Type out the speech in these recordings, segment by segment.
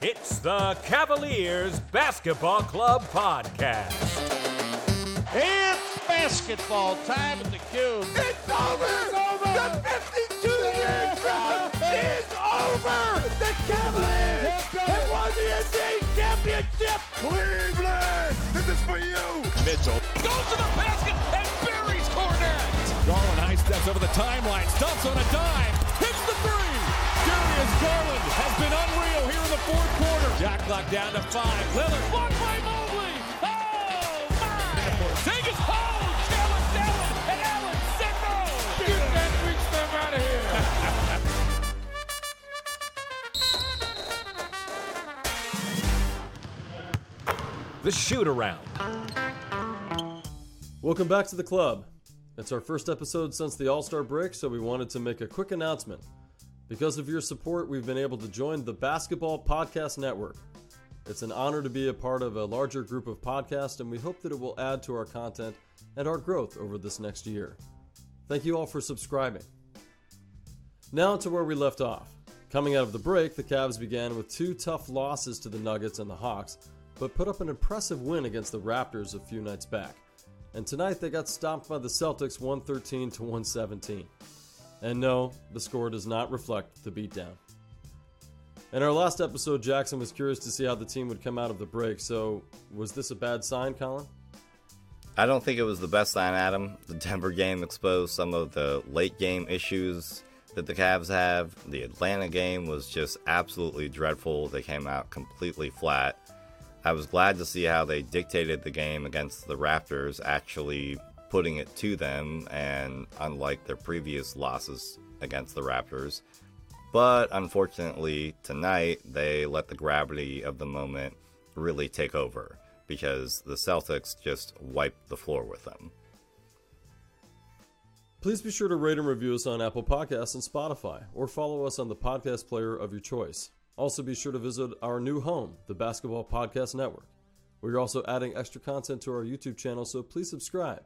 It's the Cavaliers Basketball Club Podcast. It's basketball time at the Cube. It's over! It's over! The 52-year drought is over! The Cavaliers have won the NBA championship! Cleveland! This is for you! Mitchell goes to the basket and buries Cornette. Garland high steps over the timeline, stumps on a dime, hits the three. Darius Garland has been unreal here in the fourth quarter. Jack clock down to five. Lillard blocked by Mobley. Oh my! Take it home, challenge Allen, and Allen said no. Get that big stuff out of here. The shoot around. Welcome back to the club. It's our first episode since the All Star break, so we wanted to make a quick announcement. Because of your support, we've been able to join the Basketball Podcast Network. It's an honor to be a part of a larger group of podcasts, and we hope that it will add to our content and our growth over this next year. Thank you all for subscribing. Now to where we left off. Coming out of the break, the Cavs began with two tough losses to the Nuggets and the Hawks, but put up an impressive win against the Raptors a few nights back. And tonight they got stomped by the Celtics 113 to 117. And no, the score does not reflect the beatdown. In our last episode, Jackson was curious to see how the team would come out of the break, so was this a bad sign, Colin? I don't think it was the best sign, Adam. The Denver game exposed some of the late game issues that the Cavs have. The Atlanta game was just absolutely dreadful. They came out completely flat. I was glad to see how they dictated the game against the Raptors, actually putting it to them, and unlike their previous losses against the Raptors. But unfortunately, tonight they let the gravity of the moment really take over because the Celtics just wiped the floor with them. Please be sure to rate and review us on Apple Podcasts and Spotify, or follow us on the podcast player of your choice. Also, be sure to visit our new home, the Basketball Podcast Network. We're also adding extra content to our YouTube channel, so please subscribe.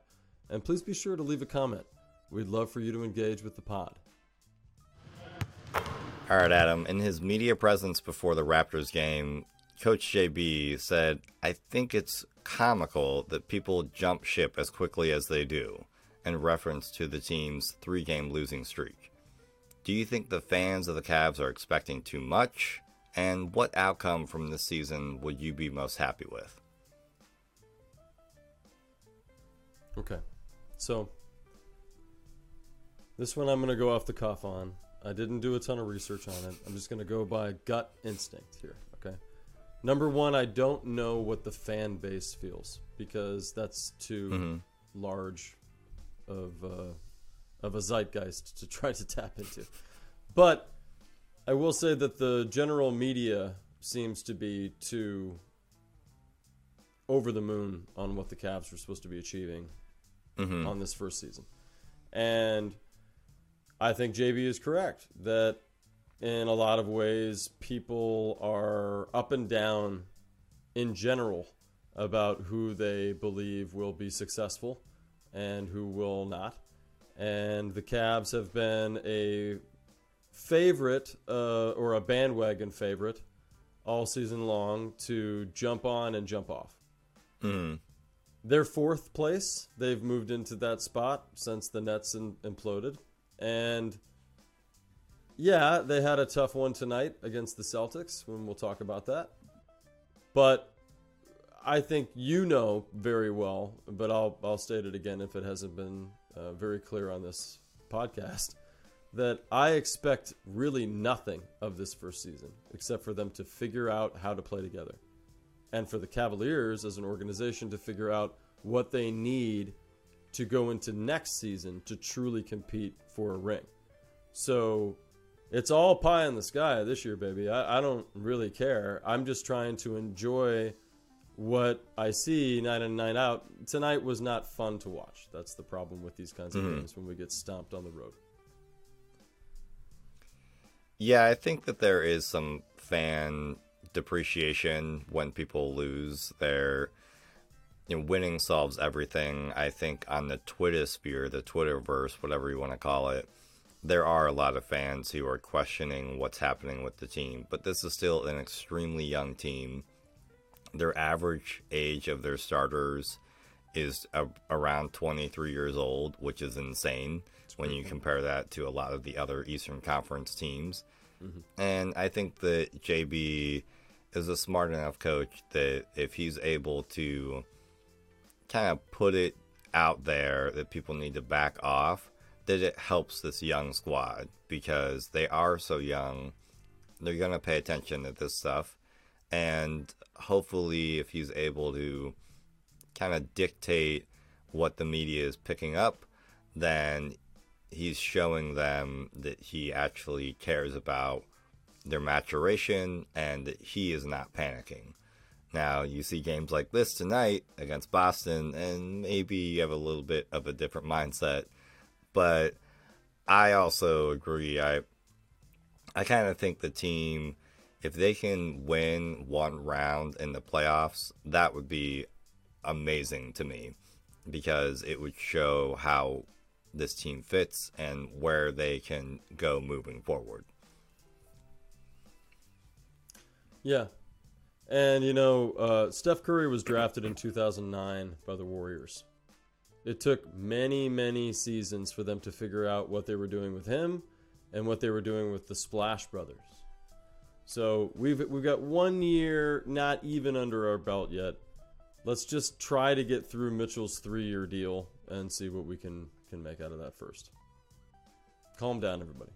And please be sure to leave a comment. We'd love for you to engage with the pod. All right, Adam. In his media presence before the Raptors game, Coach JB said, I think it's comical that people jump ship as quickly as they do, in reference to the team's three game losing streak. Do you think the fans of the Cavs are expecting too much? And what outcome from this season would you be most happy with? Okay. So, this one I'm going to go off the cuff on. I didn't do a ton of research on it. I'm just going to go by gut instinct here, okay? Number one, I don't know what the fan base feels because that's too Mm-hmm. large of, uh, of a zeitgeist to try to tap into. But I will say that the general media seems to be too over the moon on what the Cavs were supposed to be achieving Mm-hmm. on this first season. And I think JB is correct that in a lot of ways people are up and down in general about who they believe will be successful and who will not. And the Cavs have been a favorite uh, or a bandwagon favorite all season long to jump on and jump off. Mm-hmm. They're fourth place. They've moved into that spot since the Nets in, imploded. And yeah, they had a tough one tonight against the Celtics, and we'll talk about that. But I think you know very well, but I'll, I'll state it again if it hasn't been uh, very clear on this podcast, that I expect really nothing of this first season except for them to figure out how to play together and for the Cavaliers as an organization to figure out what they need to go into next season to truly compete for a ring. So it's all pie in the sky this year, baby. I, I don't really care. I'm just trying to enjoy what I see night in, night out. Tonight was not fun to watch. That's the problem with these kinds of mm-hmm. games when we get stomped on the road. Yeah, I think that there is some fan depreciation when people lose their you know winning solves everything. I think on the Twitter sphere, the Twitterverse, whatever you want to call it, there are a lot of fans who are questioning what's happening with the team, but this is still an extremely young team. Their average age of their starters is a, around 23 years old, which is insane when you compare that to a lot of the other Eastern Conference teams. Mm-hmm. And I think that JB is a smart enough coach that if he's able to kind of put it out there that people need to back off, that it helps this young squad because they are so young. They're going to pay attention to this stuff. And hopefully, if he's able to kind of dictate what the media is picking up, then he's showing them that he actually cares about their maturation and he is not panicking. Now, you see games like this tonight against Boston, and maybe you have a little bit of a different mindset. But I also agree. I I kind of think the team, if they can win one round in the playoffs, that would be amazing to me because it would show how this team fits and where they can go moving forward. Yeah. And, you know, uh, Steph Curry was drafted in 2009 by the Warriors. It took many, many seasons for them to figure out what they were doing with him and what they were doing with the Splash Brothers. So we've we've got one year not even under our belt yet. Let's just try to get through Mitchell's three-year deal and see what we can can make out of that first. Calm down, everybody.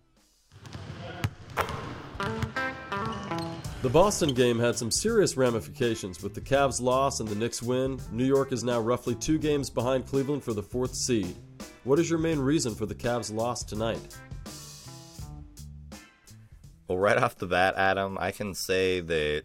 The Boston game had some serious ramifications with the Cavs' loss and the Knicks' win. New York is now roughly two games behind Cleveland for the fourth seed. What is your main reason for the Cavs' loss tonight? Well, right off the bat, Adam, I can say that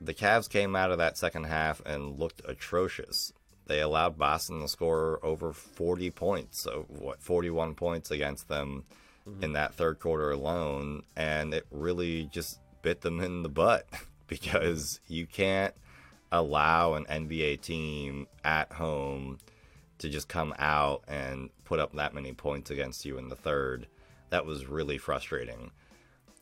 the Cavs came out of that second half and looked atrocious. They allowed Boston to score over 40 points, so what, 41 points against them mm-hmm. in that third quarter alone, and it really just bit them in the butt because you can't allow an NBA team at home to just come out and put up that many points against you in the third. That was really frustrating.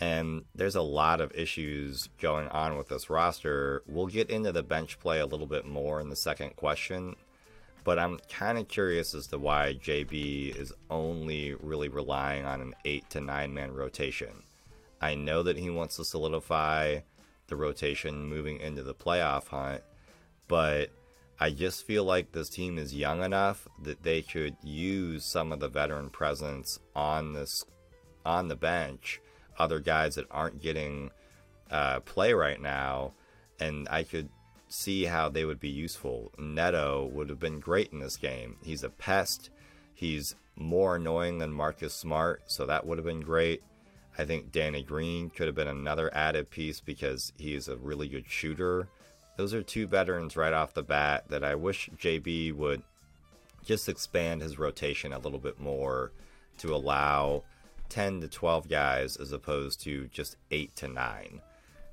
And there's a lot of issues going on with this roster. We'll get into the bench play a little bit more in the second question, but I'm kind of curious as to why JB is only really relying on an eight to nine man rotation. I know that he wants to solidify the rotation moving into the playoff hunt, but I just feel like this team is young enough that they could use some of the veteran presence on this on the bench, other guys that aren't getting uh, play right now, and I could see how they would be useful. Neto would have been great in this game. He's a pest. He's more annoying than Marcus Smart, so that would have been great. I think Danny Green could have been another added piece because he's a really good shooter. Those are two veterans right off the bat that I wish JB would just expand his rotation a little bit more to allow 10 to 12 guys as opposed to just 8 to 9.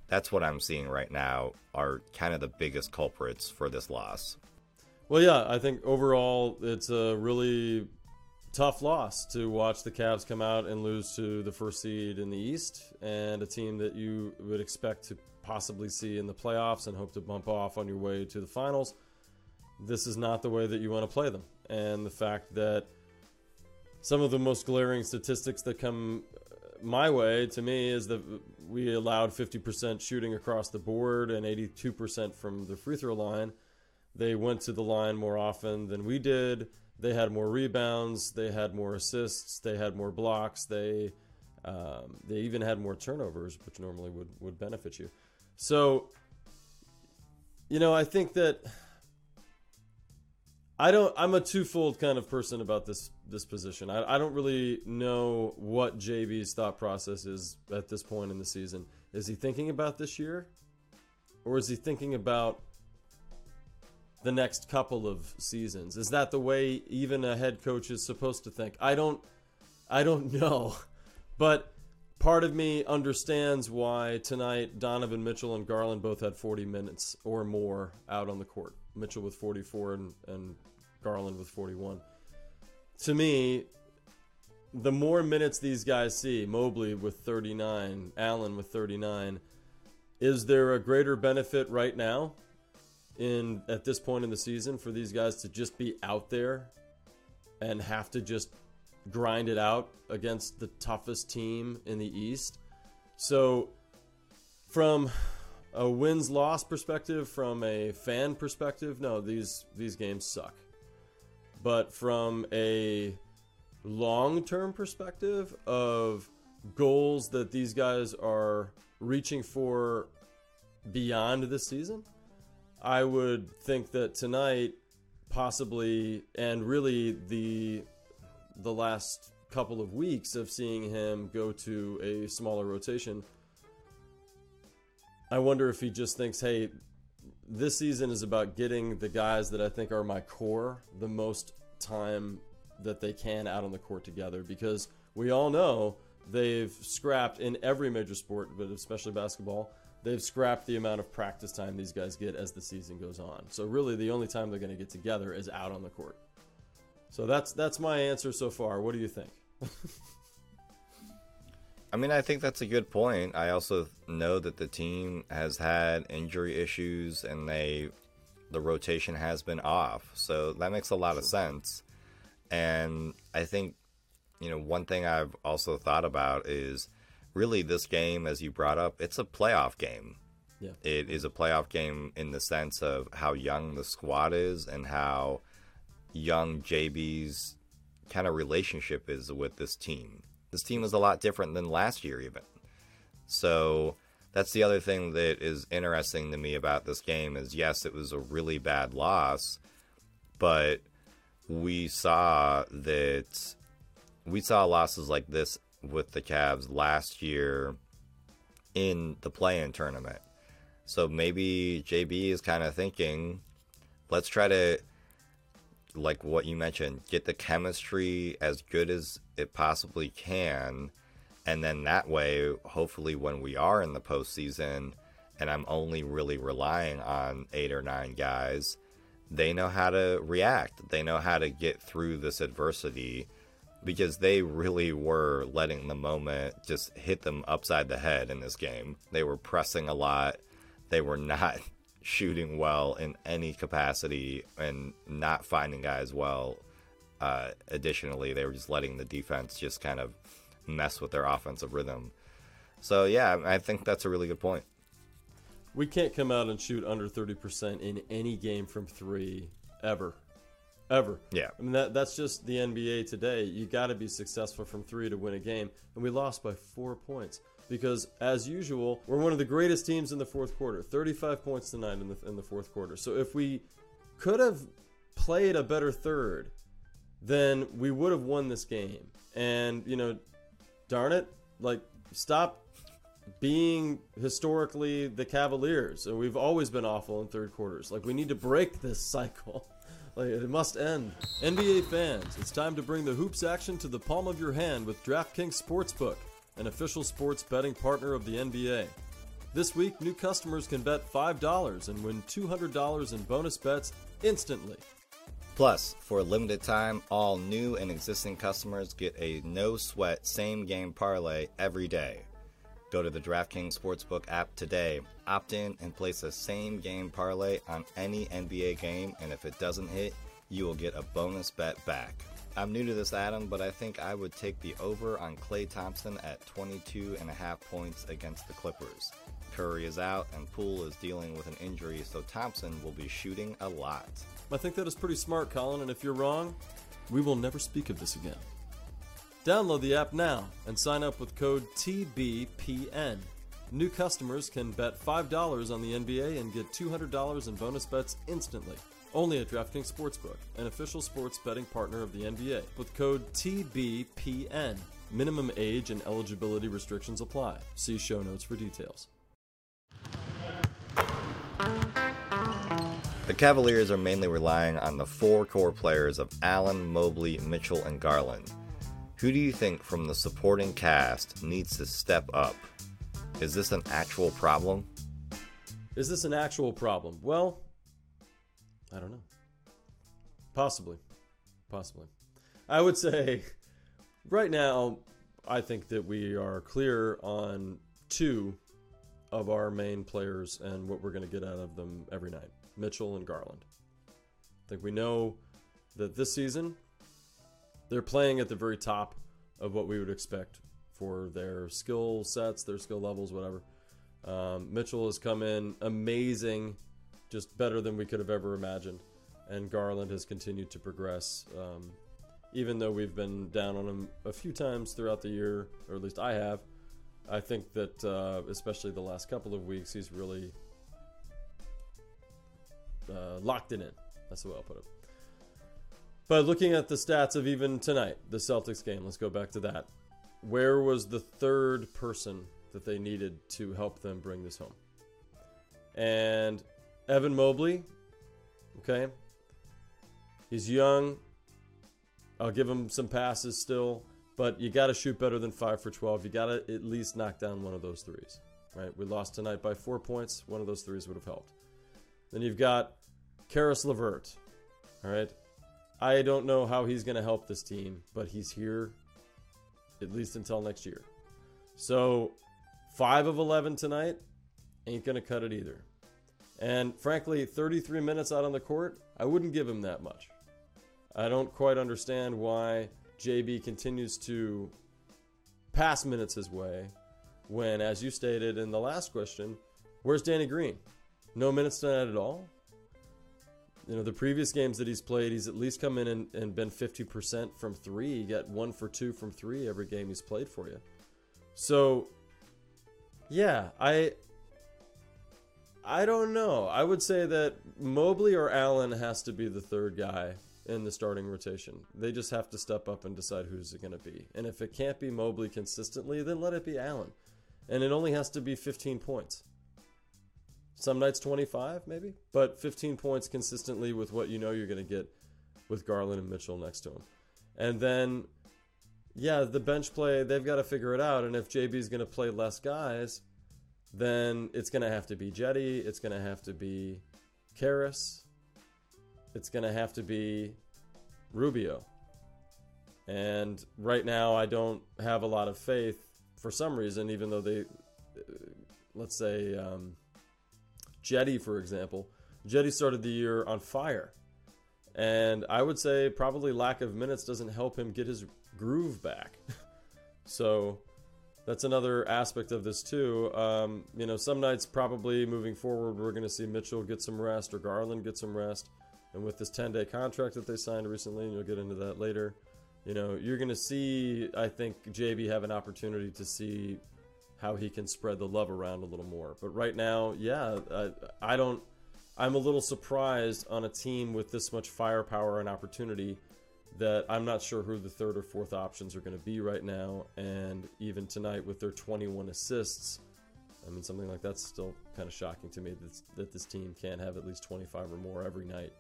That's what I'm seeing right now are kind of the biggest culprits for this loss. Well, yeah, I think overall it's a really tough loss to watch the Cavs come out and lose to the first seed in the East and a team that you would expect to possibly see in the playoffs and hope to bump off on your way to the finals. This is not the way that you want to play them. And the fact that some of the most glaring statistics that come my way to me is that we allowed 50% shooting across the board and 82% from the free throw line. They went to the line more often than we did they had more rebounds, they had more assists, they had more blocks, they um, they even had more turnovers, which normally would would benefit you. So, you know, I think that I don't. I'm a twofold kind of person about this this position. I, I don't really know what JB's thought process is at this point in the season. Is he thinking about this year, or is he thinking about the next couple of seasons? Is that the way even a head coach is supposed to think? I don't I don't know. But part of me understands why tonight Donovan Mitchell and Garland both had 40 minutes or more out on the court. Mitchell with 44 and, and Garland with 41. To me, the more minutes these guys see, Mobley with 39, Allen with 39, is there a greater benefit right now in at this point in the season for these guys to just be out there and have to just grind it out against the toughest team in the East? So from a wins loss perspective, from a fan perspective, no, these these games suck. But from a long term perspective of goals that these guys are reaching for beyond this season, I would think that tonight, possibly, and really the the last couple of weeks of seeing him go to a smaller rotation, I wonder if he just thinks, hey, this season is about getting the guys that I think are my core the most time that they can out on the court together. Because we all know they've scrapped in every major sport, but especially basketball, they've scrapped the amount of practice time these guys get as the season goes on. So really the only time they're going to get together is out on the court. So that's that's my answer so far. What do you think? I mean, I think that's a good point. I also know that the team has had injury issues and they the rotation has been off. So that makes a lot of sense. And I think you know, one thing I've also thought about is really this game as you brought up, it's a playoff game. Yeah. It is a playoff game in the sense of how young the squad is and how young JB's kind of relationship is with this team. This team is a lot different than last year, even. So that's the other thing that is interesting to me about this game is yes, it was a really bad loss, but we saw that we saw losses like this with the Cavs last year in the play-in tournament. So maybe JB is kind of thinking, let's try to like what you mentioned, get the chemistry as good as it possibly can. And then that way, hopefully, when we are in the postseason and I'm only really relying on eight or nine guys, they know how to react. They know how to get through this adversity because they really were letting the moment just hit them upside the head in this game. They were pressing a lot. They were not shooting well in any capacity and not finding guys well. Uh, additionally, they were just letting the defense just kind of mess with their offensive rhythm. So, yeah, I think that's a really good point. We can't come out and shoot under 30% in any game from three ever. Ever. Yeah. I mean, that, that's just the NBA today. You got to be successful from three to win a game. And we lost by four points because, as usual, we're one of the greatest teams in the fourth quarter. 35 points tonight in the, in the fourth quarter. So if we could have played a better third, then we would have won this game. And, you know, darn it, like, stop being historically the Cavaliers. And we've always been awful in third quarters. Like, we need to break this cycle. Like, it must end. NBA fans, it's time to bring the hoops action to the palm of your hand with DraftKings Sportsbook, an official sports betting partner of the NBA. This week, new customers can bet $5 and win $200 in bonus bets instantly. Plus, for a limited time, all new and existing customers get a no sweat same game parlay every day. Go to the DraftKings Sportsbook app today, opt in, and place a same game parlay on any NBA game, and if it doesn't hit, you will get a bonus bet back. I'm new to this, Adam, but I think I would take the over on Klay Thompson at 22 and a half points against the Clippers. Curry is out, and Poole is dealing with an injury, so Thompson will be shooting a lot. I think that is pretty smart, Colin, and if you're wrong, we will never speak of this again. Download the app now and sign up with code TBPN. New customers can bet $5 on the NBA and get $200 in bonus bets instantly. Only at DraftKings Sportsbook, an official sports betting partner of the NBA, with code TBPN. Minimum age and eligibility restrictions apply. See show notes for details. The Cavaliers are mainly relying on the four core players of Allen, Mobley, Mitchell, and Garland. Who do you think from the supporting cast needs to step up? Is this an actual problem? Is this an actual problem? Well, I don't know. Possibly. Possibly. I would say right now, I think that we are clear on two of our main players and what we're going to get out of them every night Mitchell and Garland. I think we know that this season they're playing at the very top of what we would expect for their skill sets, their skill levels, whatever. Um, Mitchell has come in amazing, just better than we could have ever imagined. And Garland has continued to progress. Um, even though we've been down on him a few times throughout the year, or at least I have, I think that uh, especially the last couple of weeks, he's really uh, locked it in. That's the way I'll put it. But looking at the stats of even tonight, the Celtics game, let's go back to that. Where was the third person that they needed to help them bring this home? And Evan Mobley, okay, he's young. I'll give him some passes still, but you got to shoot better than 5 for 12. You got to at least knock down one of those threes, right? We lost tonight by four points. One of those threes would have helped. Then you've got Caris LeVert, all right? I don't know how he's going to help this team, but he's here at least until next year. So, 5 of 11 tonight ain't going to cut it either. And frankly, 33 minutes out on the court, I wouldn't give him that much. I don't quite understand why JB continues to pass minutes his way when, as you stated in the last question, where's Danny Green? No minutes tonight at all? You know, the previous games that he's played, he's at least come in and, and been 50% from three. He got one for two from three every game he's played for you. So, yeah, I. I don't know. I would say that Mobley or Allen has to be the third guy in the starting rotation. They just have to step up and decide who's it going to be. And if it can't be Mobley consistently, then let it be Allen. And it only has to be 15 points. Some nights 25, maybe, but 15 points consistently with what you know you're going to get with Garland and Mitchell next to him. And then, yeah, the bench play, they've got to figure it out. And if JB's going to play less guys, then it's going to have to be Cedi. It's going to have to be Caris. It's going to have to be Rubio. And right now, I don't have a lot of faith for some reason, even though they, let's say, um, Cedi, for example, Cedi started the year on fire. And I would say probably lack of minutes doesn't help him get his groove back. so that's another aspect of this too. Um, you know, some nights probably moving forward, we're going to see Mitchell get some rest or Garland get some rest. And with this 10 day contract that they signed recently, and you'll get into that later, you know, you're going to see, I think, JB have an opportunity to see how he can spread the love around a little more. But right now, yeah, I, I don't. I'm a little surprised on a team with this much firepower and opportunity that I'm not sure who the third or fourth options are going to be right now. And even tonight, with their 21 assists, I mean, something like that's still kind of shocking to me that, that this team can't have at least 25 or more every night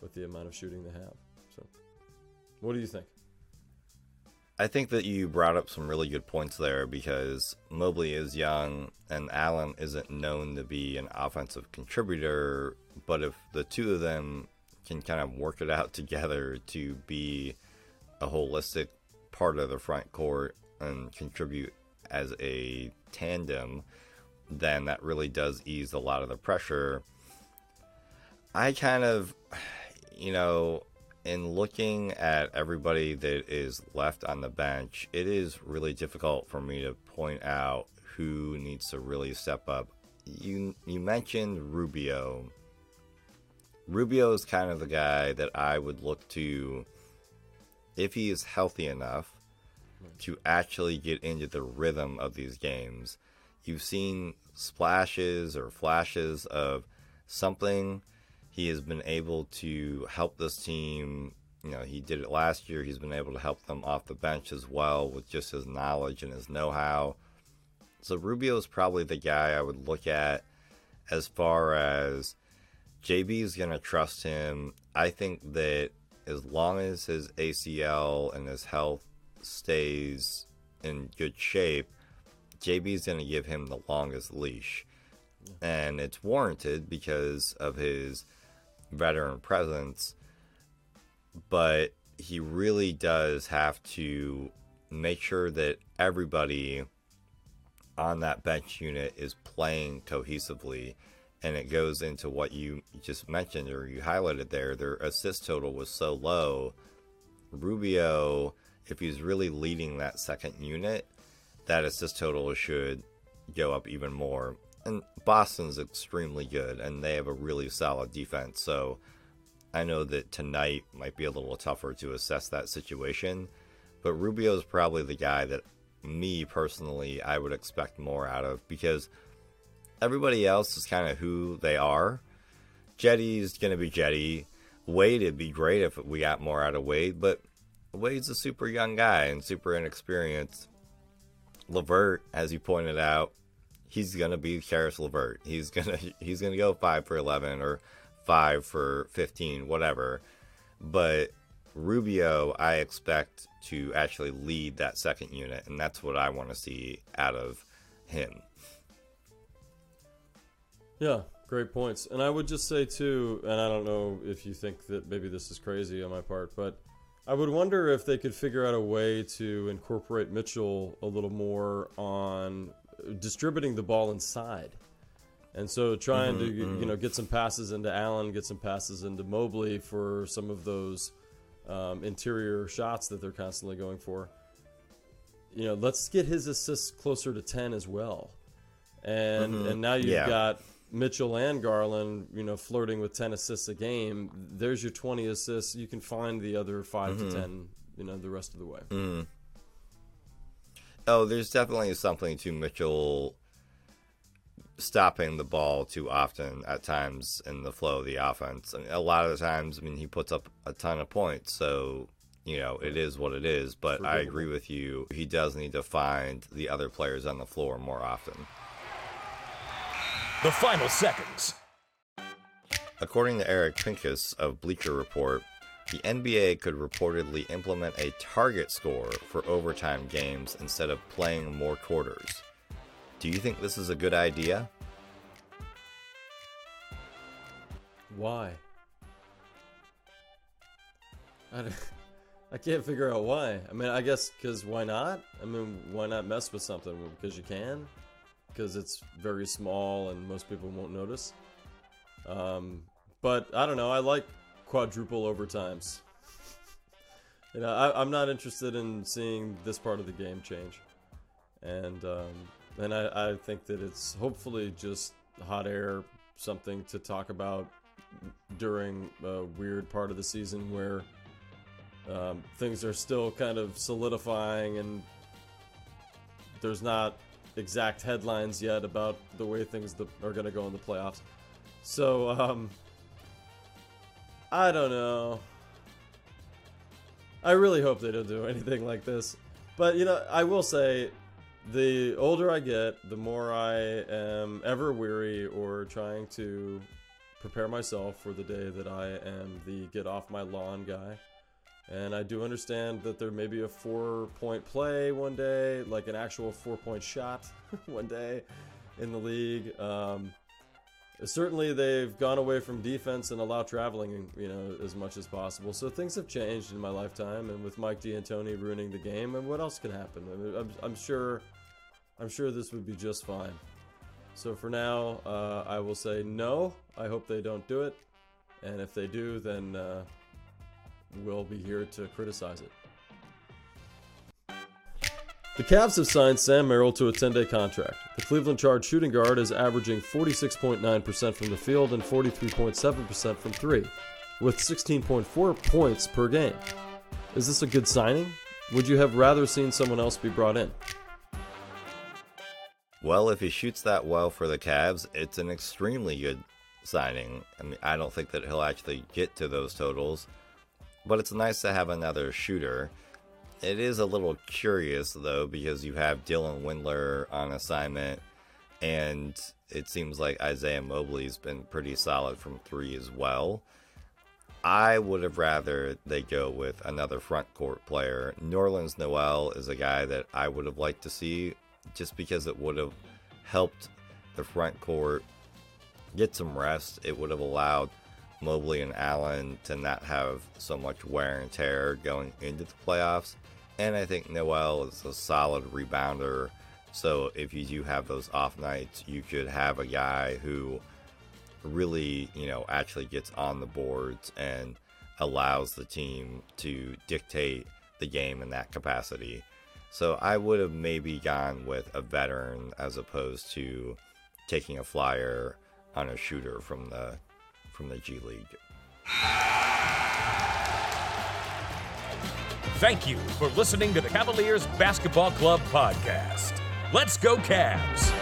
with the amount of shooting they have. So, what do you think? I think that you brought up some really good points there because Mobley is young and Allen isn't known to be an offensive contributor. But if the two of them can kind of work it out together to be a holistic part of the front court and contribute as a tandem, then that really does ease a lot of the pressure. I kind of, you know, in looking at everybody that is left on the bench, it is really difficult for me to point out who needs to really step up. You you mentioned Rubio. Rubio is kind of the guy that I would look to if he is healthy enough to actually get into the rhythm of these games. You've seen splashes or flashes of something he has been able to help this team. You know, he did it last year. He's been able to help them off the bench as well with just his knowledge and his know how. So Rubio is probably the guy I would look at as far as JB is going to trust him. I think that as long as his ACL and his health stays in good shape, JB is going to give him the longest leash. And it's warranted because of his veteran presence, but he really does have to make sure that everybody on that bench unit is playing cohesively. And it goes into what you just mentioned or you highlighted there. Their assist total was so low. Rubio, if he's really leading that second unit, that assist total should go up even more. And Boston's extremely good, and they have a really solid defense. So I know that tonight might be a little tougher to assess that situation, but Rubio is probably the guy that me personally I would expect more out of because everybody else is kind of who they are. Cedi's going to be Jetty. Wade, it'd be great if we got more out of Wade, but Wade's a super young guy and super inexperienced. LeVert, as you pointed out, he's gonna be Caris LeVert. He's gonna he's gonna go five for eleven or five for fifteen, whatever. But Rubio, I expect to actually lead that second unit, and that's what I want to see out of him. Yeah, great points. And I would just say too, and I don't know if you think that maybe this is crazy on my part, but I would wonder if they could figure out a way to incorporate Mitchell a little more on distributing the ball inside. And so trying mm-hmm, to mm-hmm. you know get some passes into Allen, get some passes into Mobley for some of those um, interior shots that they're constantly going for. You know, let's get his assists closer to ten as well. And mm-hmm. and now you've yeah. got Mitchell and Garland, you know, flirting with 10 assists a game, there's your 20 assists. You can find the other 5 mm-hmm. to 10, you know, the rest of the way. Oh, there's definitely something to Mitchell stopping the ball too often at times in the flow of the offense. I mean, a lot of the times, I mean, he puts up a ton of points, so you know it is what it is. But I agree with you; he does need to find the other players on the floor more often. The final seconds. According to Eric Pincus of Bleacher Report, the NBA could reportedly implement a target score for overtime games instead of playing more quarters. Do you think this is a good idea? Why? I, I can't figure out why. I mean, I guess because why not? I mean, why not mess with something? Because you can? because it's very small and most people won't notice. Um, but I don't know. I like quadruple overtimes. you know, I, am not interested in seeing this part of the game change, and um, and I, I think that it's hopefully just hot air, something to talk about during a weird part of the season where um, things are still kind of solidifying and there's not exact headlines yet about the way things are going to go in the playoffs. So, um, I don't know. I really hope they don't do anything like this. But, you know, I will say the older I get, the more I am ever weary or trying to prepare myself for the day that I am the get off my lawn guy. And I do understand that there may be a four point play one day, like an actual four point shot one day in the league. Um, certainly, they've gone away from defense and allow traveling, you know, as much as possible. So things have changed in my lifetime, and with Mike D'Antoni ruining the game, and what else can happen? I mean, I'm, I'm sure, I'm sure this would be just fine. So for now, uh, I will say no. I hope they don't do it, and if they do, then. Uh, we'll be here to criticize it. The Cavs have signed Sam Merrill to a 10 day contract. The Cleveland Charge shooting guard is averaging 46.9% from the field and 43.7% from three, with 16.4 points per game. Is this a good signing? Would you have rather seen someone else be brought in? Well, if he shoots that well for the Cavs, it's an extremely good signing. I mean, I don't think that he'll actually get to those totals but it's nice to have another shooter. It is a little curious though because you have Dylan Windler on assignment, and it seems like Isaiah Mobley's been pretty solid from three as well. I would have rather they go with another front court player. Nerlens Noel is a guy that I would have liked to see just because it would have helped the front court get some rest. It would have allowed Mobley and Allen to not have so much wear and tear going into the playoffs. And I think Noel is a solid rebounder. So if you do have those off nights, you could have a guy who really, you know, actually gets on the boards and allows the team to dictate the game in that capacity. So I would have maybe gone with a veteran as opposed to taking a flyer on a shooter from the from the G League. Thank you for listening to the Cavaliers Basketball Club podcast. Let's go, Cavs!